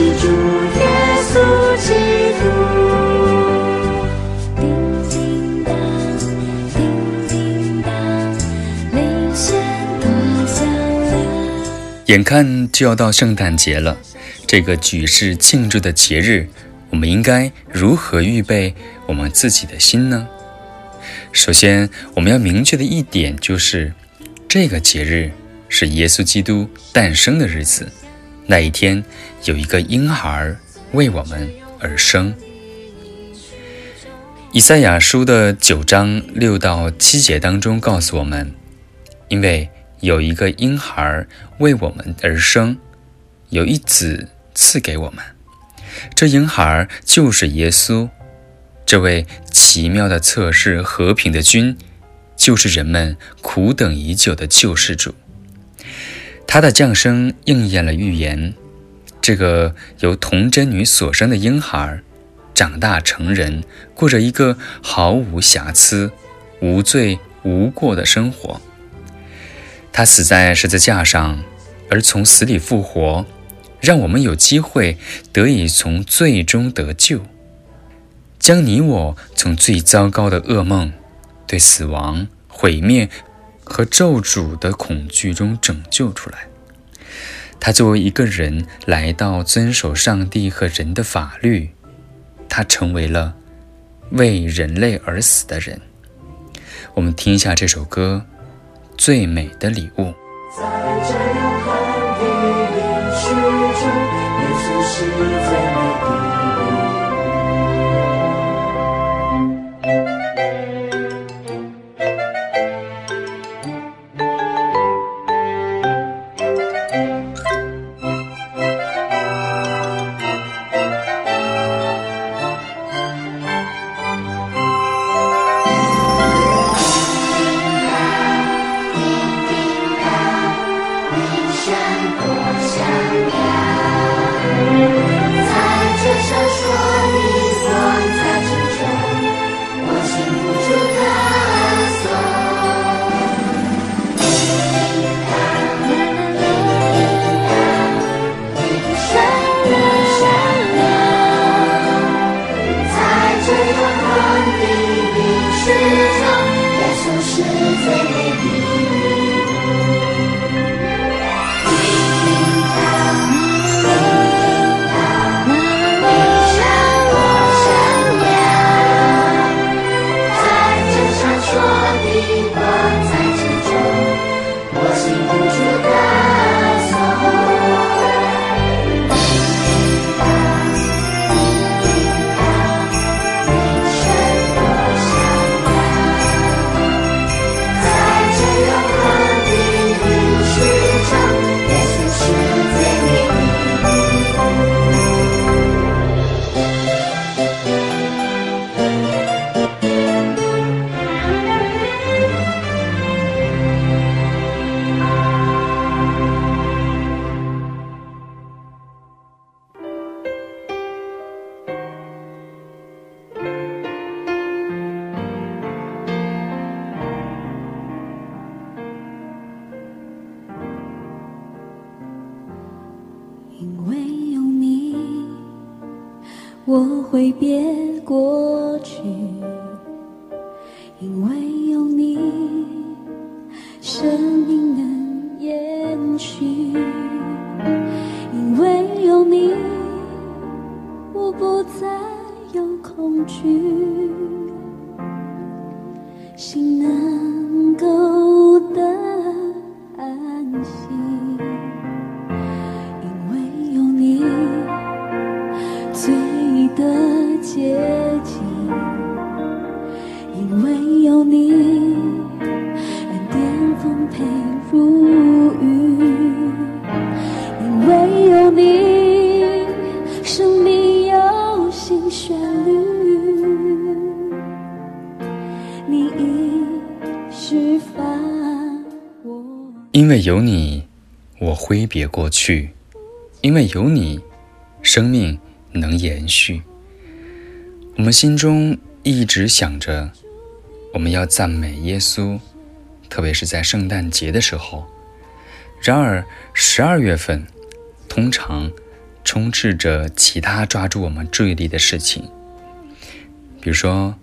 是主耶稣基督。叮叮当，叮叮当，铃声多响亮。眼看就要到圣诞节了，这个举世庆祝的节日，我们应该如何预备我们自己的心呢？首先，我们要明确的一点就是，这个节日是耶稣基督诞生的日子。那一天，有一个婴孩为我们而生。以赛亚书的九章六到七节当中告诉我们，因为有一个婴孩为我们而生，有一子赐给我们。这婴孩就是耶稣，这位奇妙的测试和平的君，就是人们苦等已久的救世主。他的降生应验了预言，这个由童贞女所生的婴孩，长大成人，过着一个毫无瑕疵、无罪无过的生活。他死在十字架上，而从死里复活，让我们有机会得以从罪中得救，将你我从最糟糕的噩梦、对死亡、毁灭和咒诅的恐惧中拯救出来。他作为一个人来到遵守上帝和人的法律，他成为了为人类而死的人。我们听一下这首歌《最美的礼物》。在这永恒的应许中，耶稣是最美在最辉煌的明天中耶稣是最美的。心能去；因为有你，生命能延续。我们心中一直想着，我们要赞美耶稣，特别是在圣诞节的时候。然而，十二月份通常充斥着其他抓住我们注意力的事情，比如说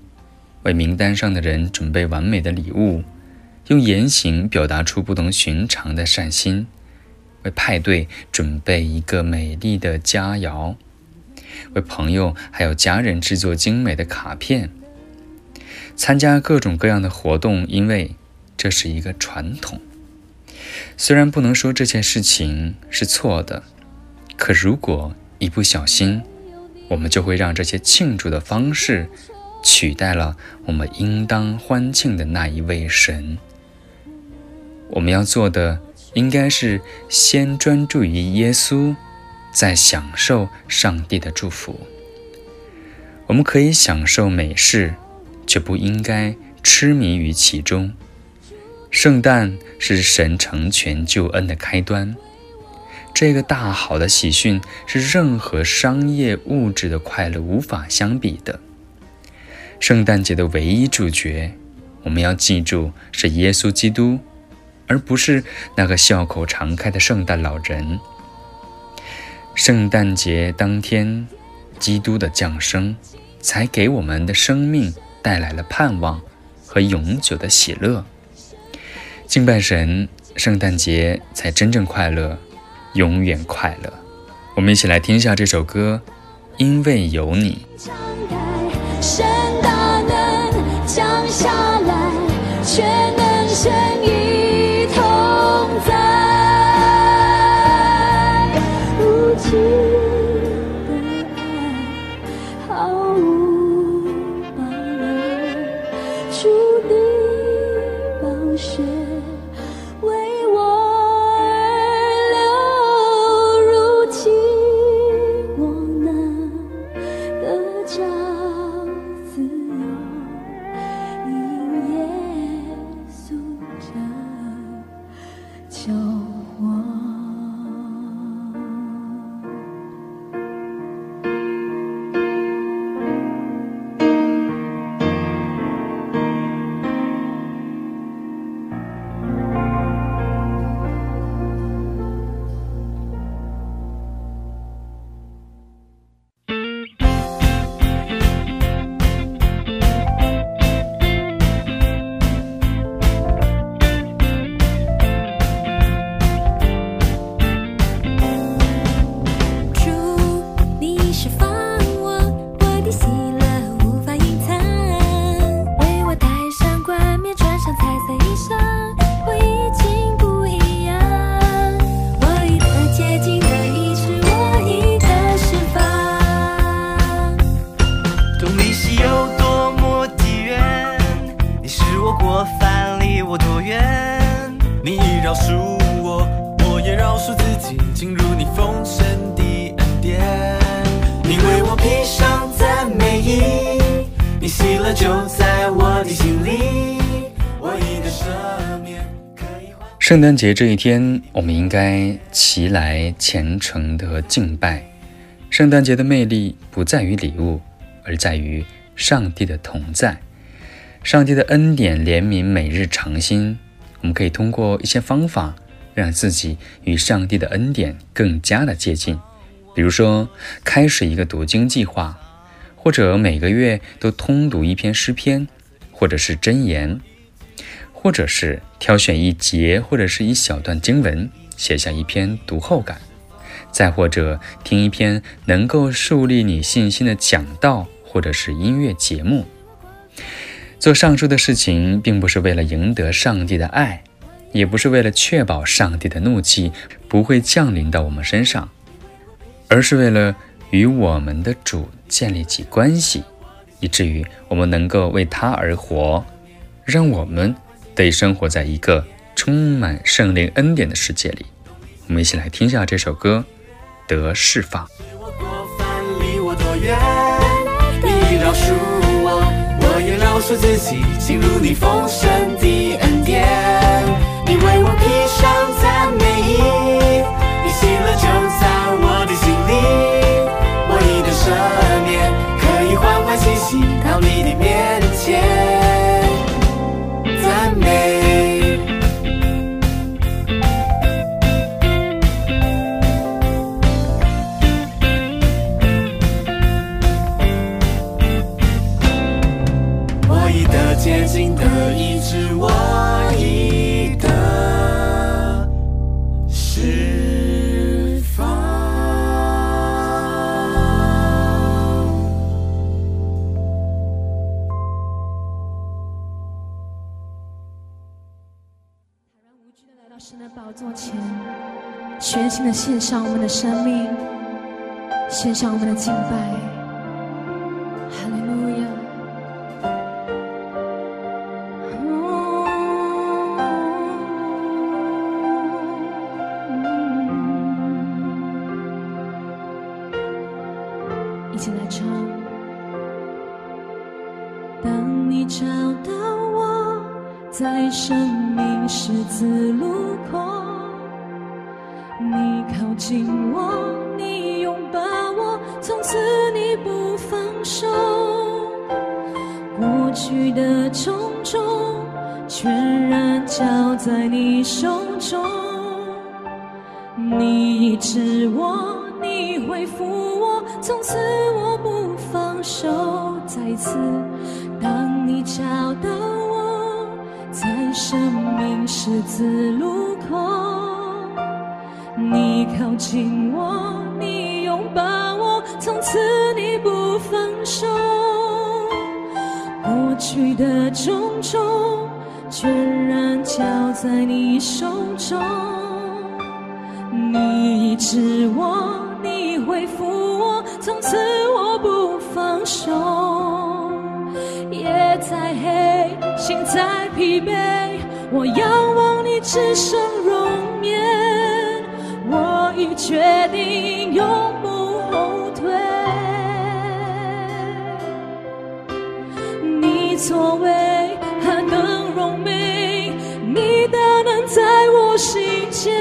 为名单上的人准备完美的礼物。用言行表达出不同寻常的善心，派对准备一个美丽的佳肴，为朋友还有家人制作精美的卡片，参加各种各样的活动，因为这是一个传统。虽然不能说这件事情是错的，可如果一不小心，我们就会让这些庆祝的方式取代了我们应当欢庆的那一位神。我们要做的应该是先专注于耶稣，再享受上帝的祝福。我们可以享受美事，却不应该痴迷于其中。圣诞是神成全救恩的开端，这个大好的喜讯是任何商业物质的快乐无法相比的。圣诞节的唯一主角，我们要记住是耶稣基督。而不是那个笑口常开的圣诞老人。圣诞节当天，基督的降生，才给我们的生命带来了盼望和永久的喜乐。敬拜神，圣诞节才真正快乐，永远快乐。我们一起来听一下这首歌，《因为有你》。敞开，神大能降下来，全能神我过犯，离我多远？你已饶恕我，我也饶恕自己，进入你丰盛的恩典。你为我披上赞美衣，你喜乐就在我的心里，我已得赦免，可以。圣诞节这一天，我们应该齐来虔诚的敬拜。圣诞节的魅力不在于礼物，而在于上帝的同在。上帝的恩典、怜悯每日常新。我们可以通过一些方法，让自己与上帝的恩典更加的接近。比如说，开始一个读经计划，或者每个月都通读一篇诗篇，或者是箴言，或者是挑选一节或者是一小段经文，写下一篇读后感，再或者听一篇能够树立你信心的讲道，或者是音乐节目。做上述的事情，并不是为了赢得上帝的爱，也不是为了确保上帝的怒气不会降临到我们身上，而是为了与我们的主建立起关系，以至于我们能够为他而活，让我们得以生活在一个充满圣灵恩典的世界里。我们一起来听一下这首歌《得释放》。我过犯离我多远？你饶恕我，我也饶恕自己，进入你封神的恩座前，全新的献上我们的生命，献上我们的敬拜。你医治我，你恢复我，从此我不放手。再次，当你找到我，在生命十字路口，你靠近我，你拥抱我，从此你不放手。过去的种种，全然交在你手中。你医治我，你恢复我，从此我不放手。夜再黑，心再疲惫，我仰望你只剩容颜，我已决定永不后退。你作为何等荣美，你的能在我心间，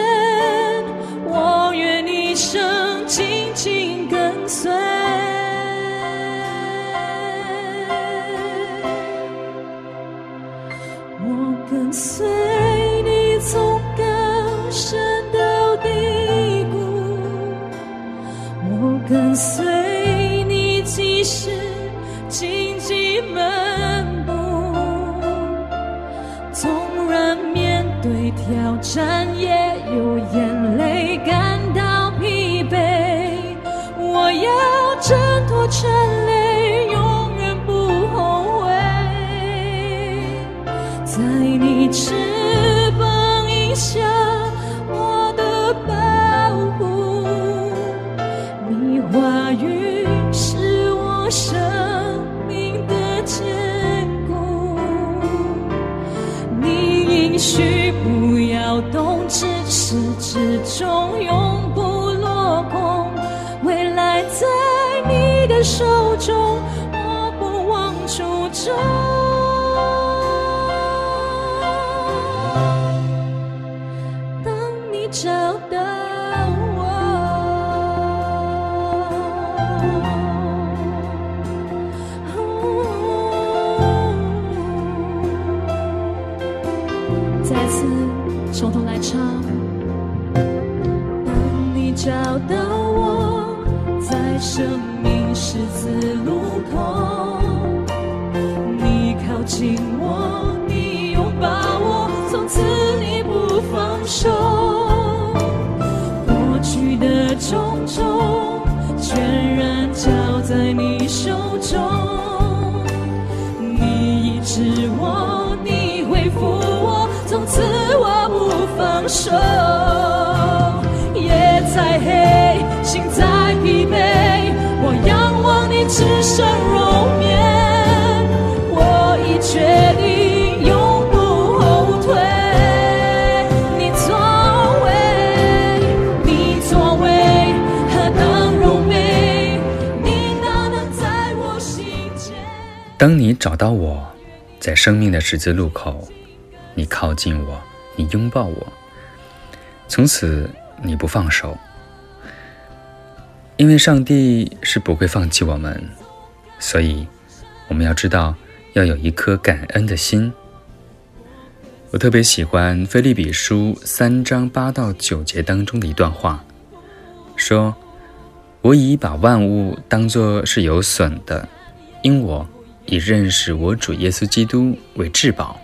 从头来唱。当你找到我，在生命十字路口，你靠近我，当你找到我，在生命的十字路口，你靠近我，你拥抱我，从此你不放手，因为上帝是不会放弃我们，所以我们要知道要有一颗感恩的心。我特别喜欢《菲利比书》三章八到九节当中的一段话，说：“我已把万物当作是有损的，因我已认识我主耶稣基督为至宝。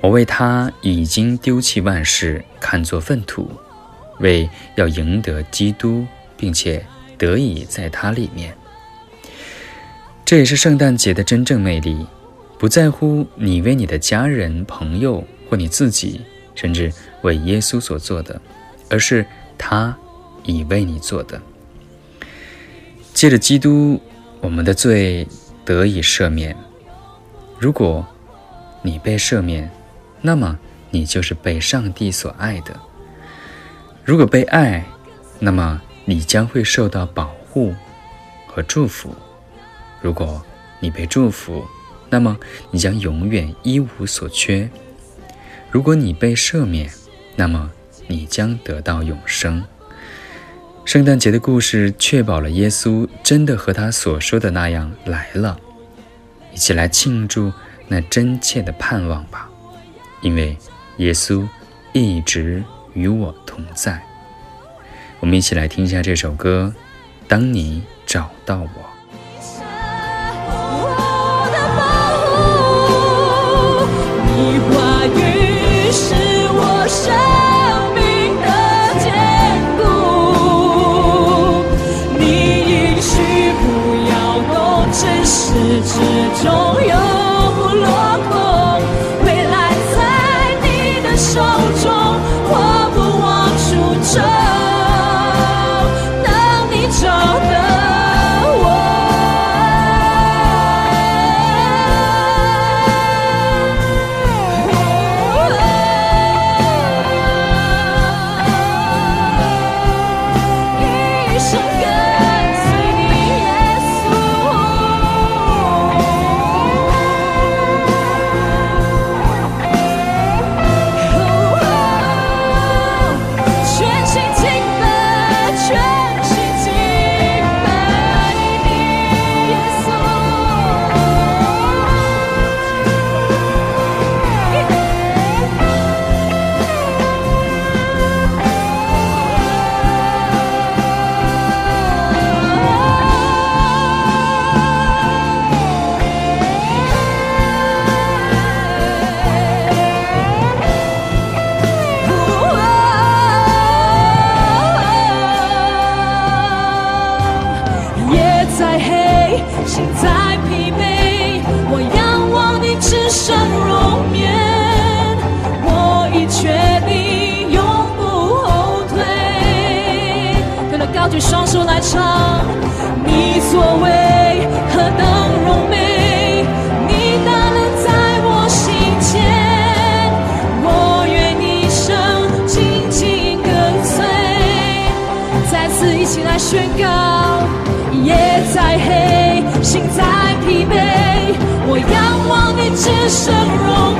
我为他已经丢弃万事，看作粪土，为要赢得基督，并且得以在他里面。这也是圣诞节的真正魅力，不在乎你为你的家人、朋友或你自己，甚至为耶稣所做的，而是他已为你做的。借着基督，我们的罪得以赦免。如果你被赦免，那么你就是被上帝所爱的；如果被爱，那么你将会受到保护和祝福；如果你被祝福，那么你将永远一无所缺；如果你被赦免，那么你将得到永生。圣诞节的故事确保了耶稣真的和他所说的那样来了，一起来庆祝那真切的盼望吧，因为耶稣一直与我同在。我们一起来听一下这首歌，《当你找到我》。你话语是我生命的坚固。你应许不要动，尘世之中有你只身容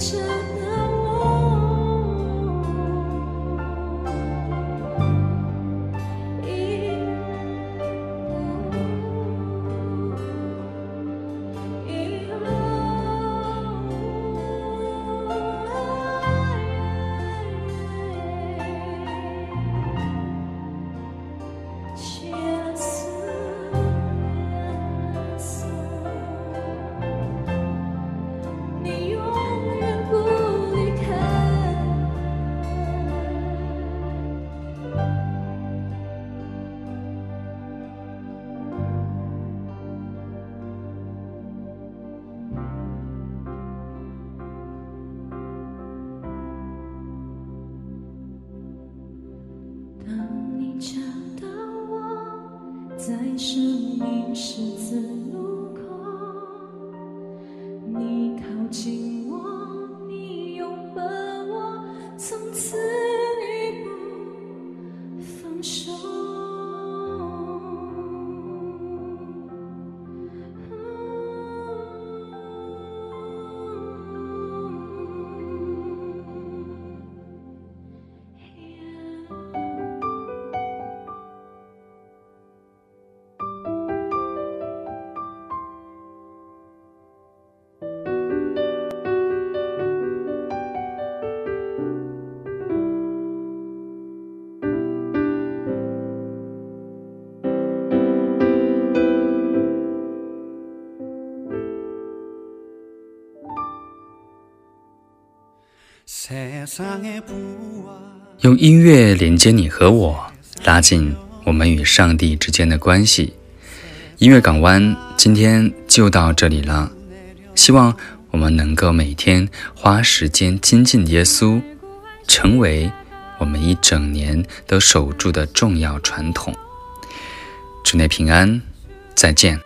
着是用音乐连接你和我，拉近我们与上帝之间的关系。音乐港湾今天就到这里了，希望我们能够每天花时间亲近耶稣，成为我们一整年都守住的重要传统。祝你平安，再见。